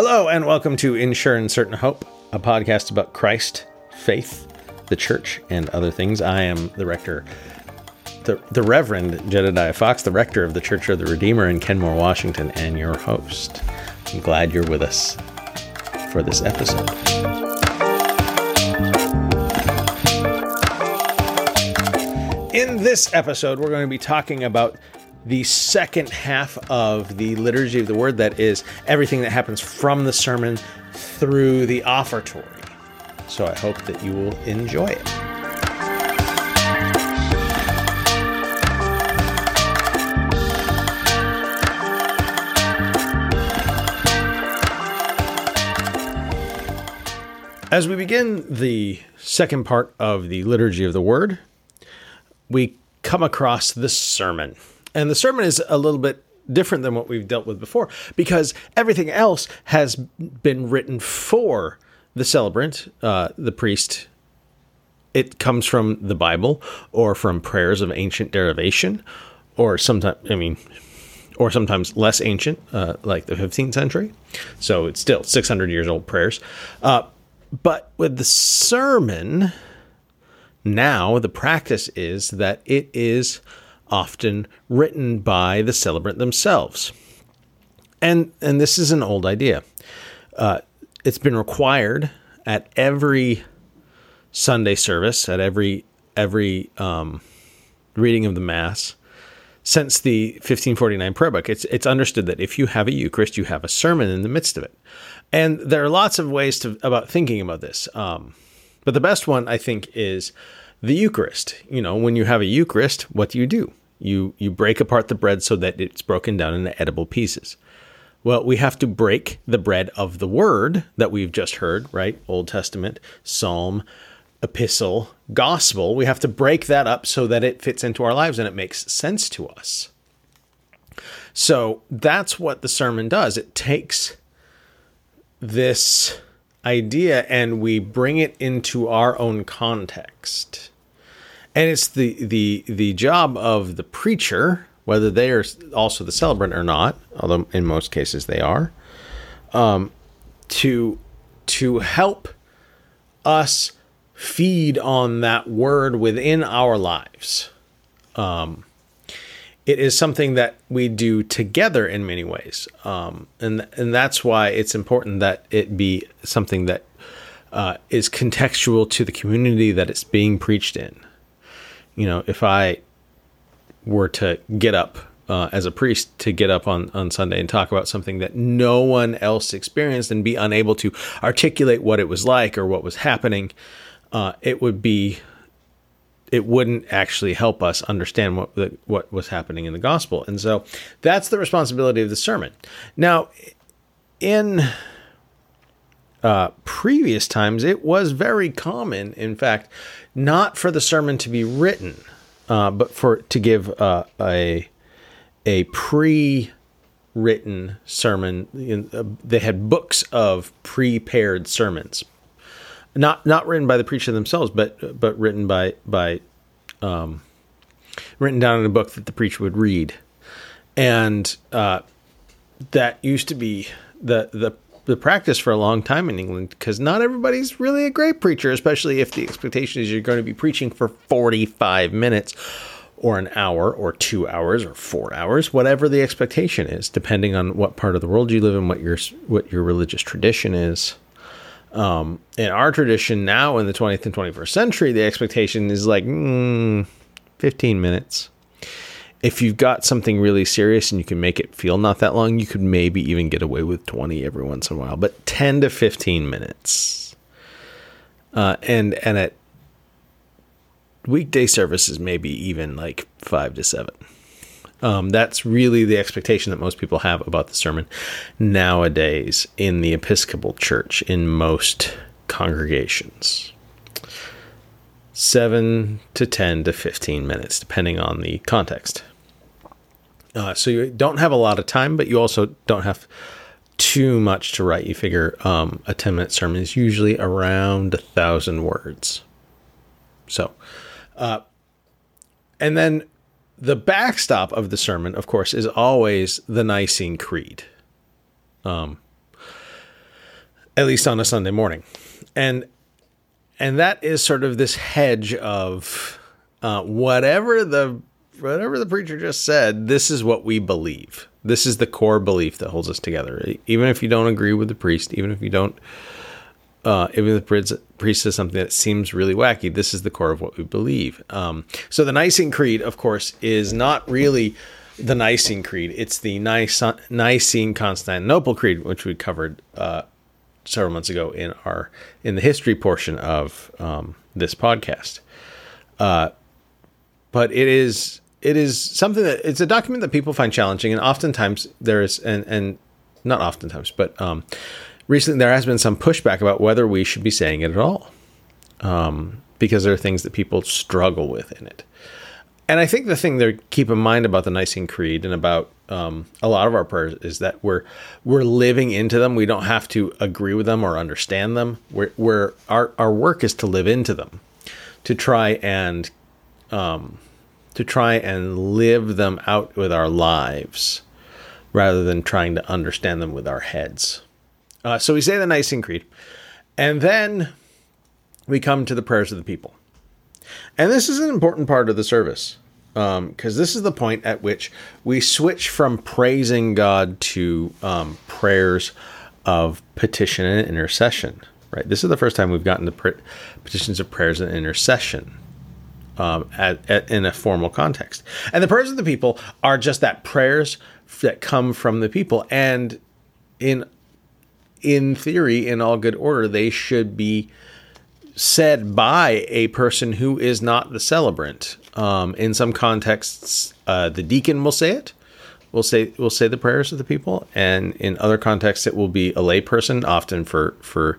Hello, and welcome to In Sure and Certain Hope, a podcast about Christ, faith, the church, and other things. I am the rector, the, the Reverend Jedediah Fox, the rector of the Church of the Redeemer in Kenmore, Washington, and your host. I'm glad you're with us for this episode. In this episode, we're going to be talking about the second half of the liturgy of the word that is everything that happens from the sermon through the offertory. So I hope that you will enjoy it. As we begin the second part of the liturgy of the word, we come across the sermon. And the sermon is a little bit different than what we've dealt with before because everything else has been written for the celebrant, uh, the priest. It comes from the Bible or from prayers of ancient derivation, or sometimes, I mean, or sometimes less ancient, uh, like the 15th century. So it's still 600 years old prayers. Uh, but with the sermon, now the practice is that it is often written by the celebrant themselves. And, and this is an old idea. Uh, it's been required at every Sunday service, at every every um, reading of the Mass, since the 1549 prayer book. It's it's understood that if you have a Eucharist, you have a sermon in the midst of it, and there are lots of ways to about thinking about this. Um, but the best one, I think, is the Eucharist. You know, when you have a Eucharist, what do you do? You you break apart the bread so that it's broken down into edible pieces. Well, we have to break the bread of the word that we've just heard, right? Old Testament, Psalm, Epistle, Gospel. We have to break that up so that it fits into our lives and it makes sense to us. So that's what the sermon does. It takes this idea and we bring it into our own context. And it's the the the job of the preacher, whether they are also the celebrant or not, although in most cases they are, um, to to help us feed on that word within our lives. Um, it is something that we do together in many ways, um, and and that's why it's important that it be something that uh, is contextual to the community that it's being preached in. You know, if I were to get up uh, as a priest to get up on, on Sunday and talk about something that no one else experienced and be unable to articulate what it was like or what was happening, uh, it would be it wouldn't actually help us understand what the, what was happening in the gospel. And so that's the responsibility of the sermon. Now, in uh, previous times, it was very common, in fact, not for the sermon to be written, uh, but for to give uh, a a pre-written sermon. In, uh, they had books of prepared sermons not not written by the preacher themselves, but but written by by um, written down in a book that the preacher would read, and uh, that used to be the the the practice for a long time in England because not everybody's really a great preacher, especially if the expectation is you're going to be preaching for 45 minutes or an hour or two hours or four hours, whatever the expectation is, depending on what part of the world you live in, what your what your religious tradition is. Um, in our tradition now in the 20th and 21st century, the expectation is like mm, 15 minutes. If you've got something really serious and you can make it feel not that long, you could maybe even get away with 20 every once in a while, but 10 to 15 minutes. Uh, and and at weekday services, maybe even like five to seven. Um, that's really the expectation that most people have about the sermon nowadays in the Episcopal Church in most congregations. Seven to 10 to 15 minutes, depending on the context. Uh, so you don't have a lot of time, but you also don't have too much to write. You figure um, a 10 minute sermon is usually around a thousand words. So, uh, and then the backstop of the sermon, of course, is always the Nicene Creed. Um, at least on a Sunday morning, and and that is sort of this hedge of uh, whatever the whatever the preacher just said. This is what we believe. This is the core belief that holds us together. Even if you don't agree with the priest, even if you don't, uh, even if the priest says something that seems really wacky, this is the core of what we believe. Um, so the Nicene Creed, of course, is not really the Nicene Creed. It's the Nicene Constantinople Creed, which we covered uh, several months ago in our in the history portion of um, this podcast. Uh, but it is it is something that it's a document that people find challenging, and oftentimes there is and and not oftentimes, but um, recently there has been some pushback about whether we should be saying it at all, um, because there are things that people struggle with in it. And I think the thing to keep in mind about the Nicene Creed and about um, a lot of our prayers is that we're we're living into them. We don't have to agree with them or understand them. We're, we're our our work is to live into them, to try and um, to try and live them out with our lives, rather than trying to understand them with our heads. Uh, so we say the Nicene Creed, and then we come to the prayers of the people. And this is an important part of the service because um, this is the point at which we switch from praising God to um, prayers of petition and intercession. Right. This is the first time we've gotten to petitions of prayers and intercession um, at, at, in a formal context. And the prayers of the people are just that prayers that come from the people, and in in theory, in all good order, they should be said by a person who is not the celebrant. Um, in some contexts, uh, the deacon will say it. Will say will say the prayers of the people, and in other contexts, it will be a layperson. Often for for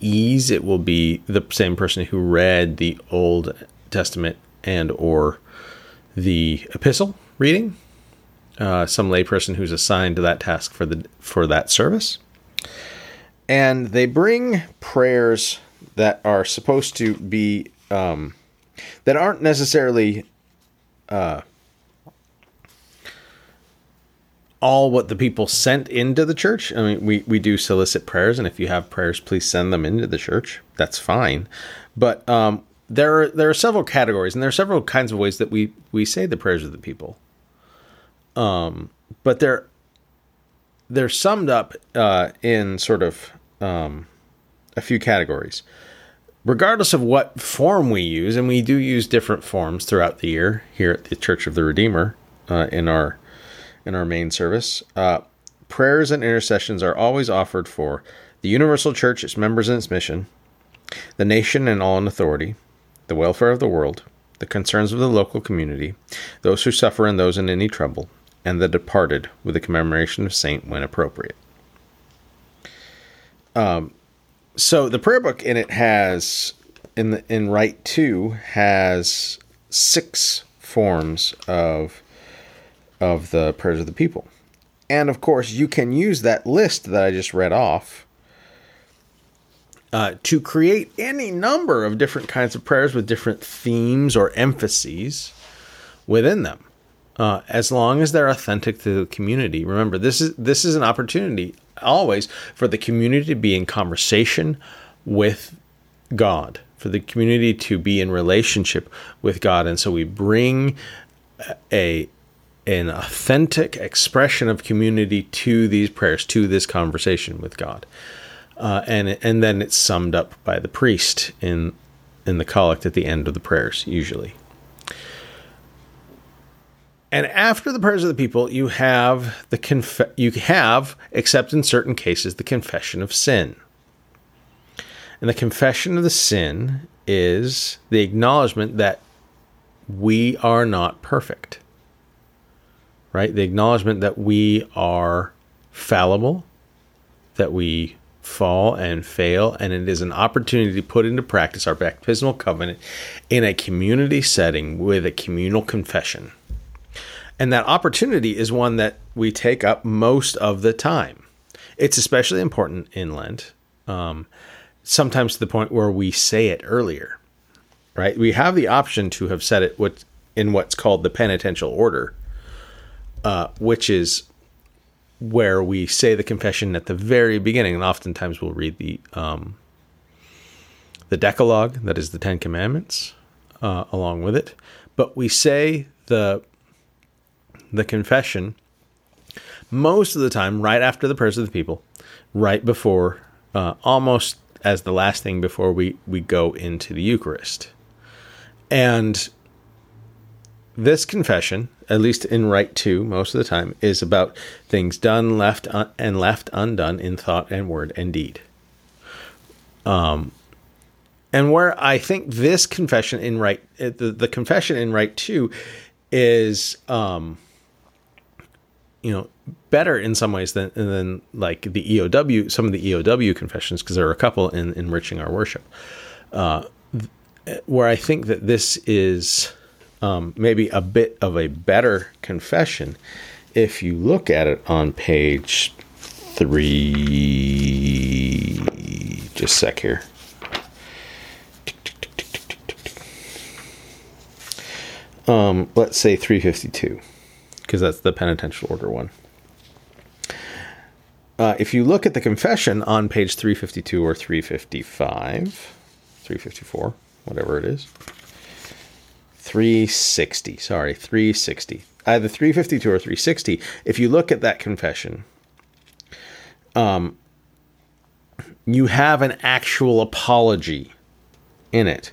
ease, it will be the same person who read the Old Testament and or the epistle reading. Uh, some layperson who's assigned to that task for the for that service, and they bring prayers that are supposed to be um, that aren't necessarily uh, all what the people sent into the church. I mean, we, we do solicit prayers, and if you have prayers, please send them into the church. That's fine. But um, there are there are several categories, and there are several kinds of ways that we we say the prayers of the people. Um, but they're they're summed up uh, in sort of um, a few categories regardless of what form we use, and we do use different forms throughout the year here at the Church of the Redeemer uh, in our in our main service. Uh, prayers and intercessions are always offered for the universal church, its members and its mission, the nation and all in authority, the welfare of the world, the concerns of the local community, those who suffer and those in any trouble, and the departed, with the commemoration of saint when appropriate. Um, so the prayer book in it has in the in Rite two has six forms of of the prayers of the people. And of course, you can use that list that I just read off uh, to create any number of different kinds of prayers with different themes or emphases within them, uh, as long as they're authentic to the community. Remember, this is this is an opportunity always for the community to be in conversation with God, for the community to be in relationship with God. And so we bring a an authentic expression of community to these prayers, to this conversation with God. Uh, and and then it's summed up by the priest in in the collect at the end of the prayers, usually. And after the prayers of the people, you have the conf- you have, except in certain cases, the confession of sin. And the confession of the sin is the acknowledgement that we are not perfect. Right? The acknowledgement that we are fallible, that we fall and fail, and it is an opportunity to put into practice our baptismal covenant in a community setting with a communal confession. And that opportunity is one that we take up most of the time. It's especially important in Lent, um, sometimes to the point where we say it earlier, right? We have the option to have said it what, in what's called the penitential order, uh, which is where we say the confession at the very beginning, and oftentimes we'll read the um, the Decalogue, that is the Ten Commandments, uh, along with it. But we say the the confession most of the time right after the prayers of the people, right before, uh, almost as the last thing before we we go into the Eucharist, and this confession, at least in Rite Two, most of the time, is about things done, left, un- and left undone in thought and word and deed. Um, and where I think this confession in Rite, uh, the, the confession in Rite Two, is, um, you know, better in some ways than than like the EOW, some of the EOW confessions, because there are a couple in enriching our worship. Uh, where I think that this is um, maybe a bit of a better confession if you look at it on page three. Just sec here. Um, let's say 352, because that's the penitential order one. Uh, if you look at the confession on page 352 or 355, 354, whatever it is, 360. Sorry, 360. Either 352 or 360. If you look at that confession, um, you have an actual apology in it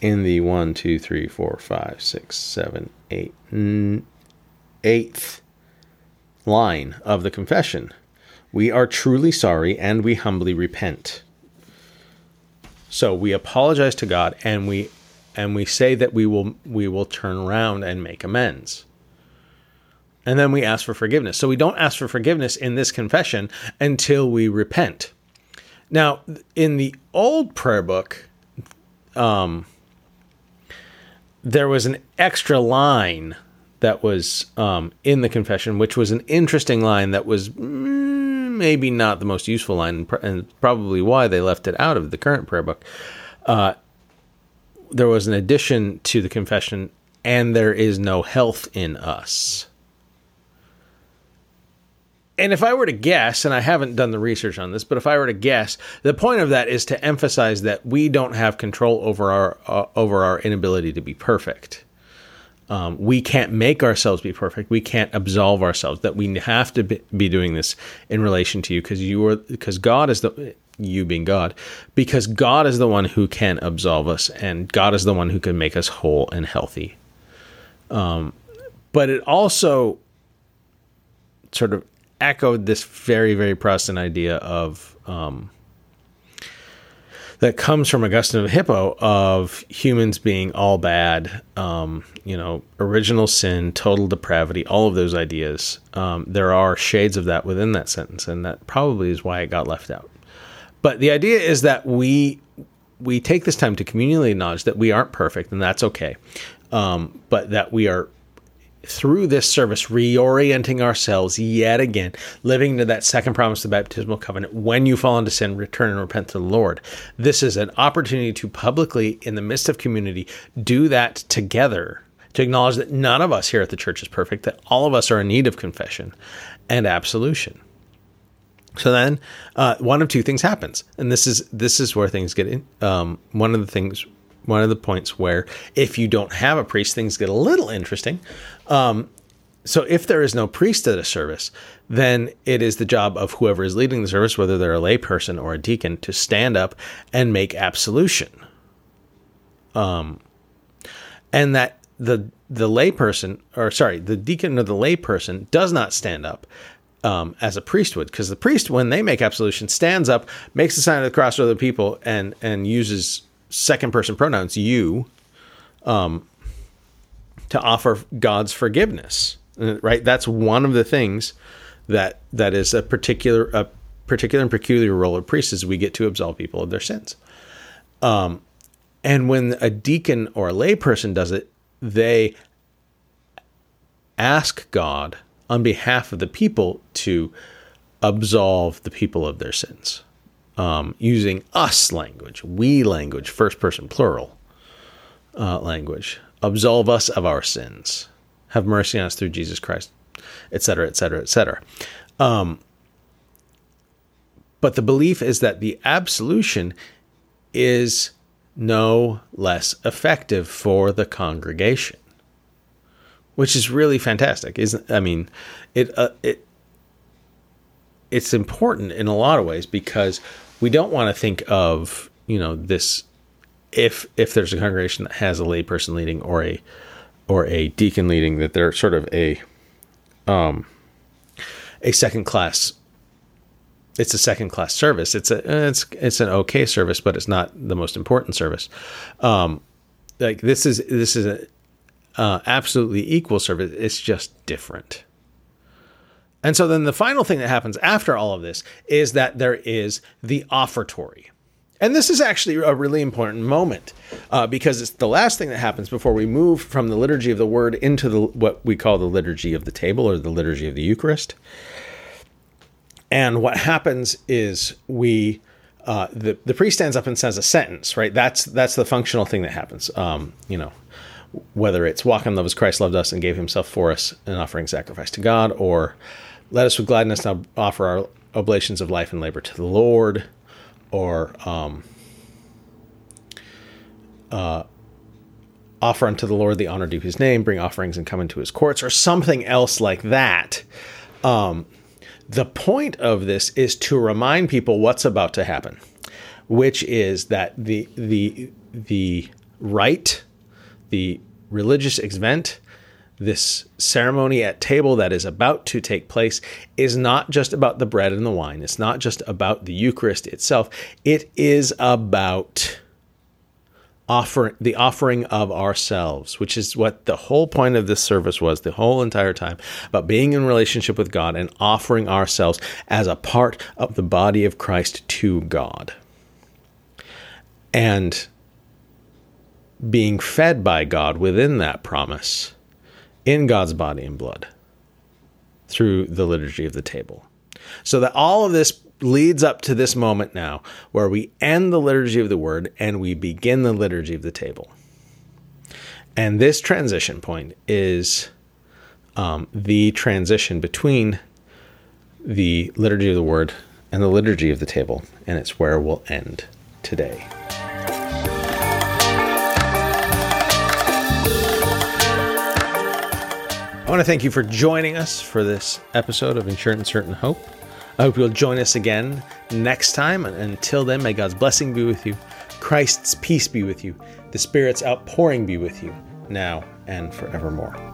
in the one, two, three, four, five, six, seven, eight, eighth line of the confession. We are truly sorry and we humbly repent. So we apologize to God and we and we say that we will we will turn around and make amends. And then we ask for forgiveness. So we don't ask for forgiveness in this confession until we repent. Now, in the old prayer book, um, there was an extra line that was um, in the confession, which was an interesting line that was mm, maybe not the most useful line, and probably why they left it out of the current prayer book. Uh, there was an addition to the confession, and there is no health in us. And if I were to guess, and I haven't done the research on this, but if I were to guess, the point of that is to emphasize that we don't have control over our uh, over our inability to be perfect. Um, we can't make ourselves be perfect. We can't absolve ourselves. That we have to be doing this in relation to you because you are because God is the you being God, because God is the one who can absolve us, and God is the one who can make us whole and healthy. Um, but it also sort of echoed this very, very Protestant idea of um, that comes from Augustine of Hippo of humans being all bad, um, you know, original sin, total depravity, all of those ideas. Um, there are shades of that within that sentence, and that probably is why it got left out. But the idea is that we we take this time to communally acknowledge that we aren't perfect, and that's okay. Um, but that we are through this service reorienting ourselves yet again, living to that second promise of the baptismal covenant. When you fall into sin, return and repent to the Lord. This is an opportunity to publicly, in the midst of community, do that together. To acknowledge that none of us here at the church is perfect, that all of us are in need of confession and absolution. So then, uh, one of two things happens, and this is this is where things get in. Um, one of the things, one of the points where if you don't have a priest, things get a little interesting. Um, so if there is no priest at a service, then it is the job of whoever is leading the service, whether they're a layperson or a deacon, to stand up and make absolution. Um, and that the the layperson, or sorry, the deacon or the layperson does not stand up um, as a priest would, because the priest, when they make absolution, stands up, makes the sign of the cross to other people, and and uses second person pronouns you, um, to offer God's forgiveness. Uh, right, that's one of the things that that is a particular a particular and peculiar role of priests is we get to absolve people of their sins. Um, and when a deacon or a layperson does it, they ask God on behalf of the people to absolve the people of their sins um, using us language, we language, first person plural uh, language. Absolve us of our sins. Have mercy on us through Jesus Christ, etc., etc., etc. But the belief is that the absolution is no less effective for the congregation, which is really fantastic. Isn't I mean, it uh, it it's important in a lot of ways because we don't want to think of you know this if if there's a congregation that has a layperson leading or a or a deacon leading that they're sort of a um a second class it's a second class service. It's a it's it's an okay service but it's not the most important service. Um like this is this is a uh, absolutely equal service. It's just different and so then the final thing that happens after all of this is that there is the offertory and this is actually a really important moment uh, because it's the last thing that happens before we move from the liturgy of the word into the what we call the liturgy of the table or the liturgy of the Eucharist. And what happens is we uh, the the priest stands up and says a sentence, right? That's that's the functional thing that happens. Um, you know, whether it's walk in love as Christ loved us and gave Himself for us, an offering sacrifice to God, or let us with gladness now offer our oblations of life and labor to the Lord or um, uh, offer unto the Lord the honor due his name, bring offerings and come into his courts, or something else like that. Um, the point of this is to remind people what's about to happen, which is that the the the rite, the religious event this ceremony at table that is about to take place is not just about the bread and the wine. It's not just about the Eucharist itself. It is about offer the offering of ourselves, which is what the whole point of this service was the whole entire time about being in relationship with God and offering ourselves as a part of the body of Christ to God. And being fed by God within that promise in God's body and blood through the liturgy of the table. So that all of this leads up to this moment now where we end the liturgy of the word and we begin the liturgy of the table. And this transition point is um, the transition between the liturgy of the word and the liturgy of the table, and it's where we'll end today. Want to thank you for joining us for this episode of In Sure and Certain Hope. I hope you'll join us again next time. And until then, may God's blessing be with you, Christ's peace be with you, the Spirit's outpouring be with you, now and forevermore.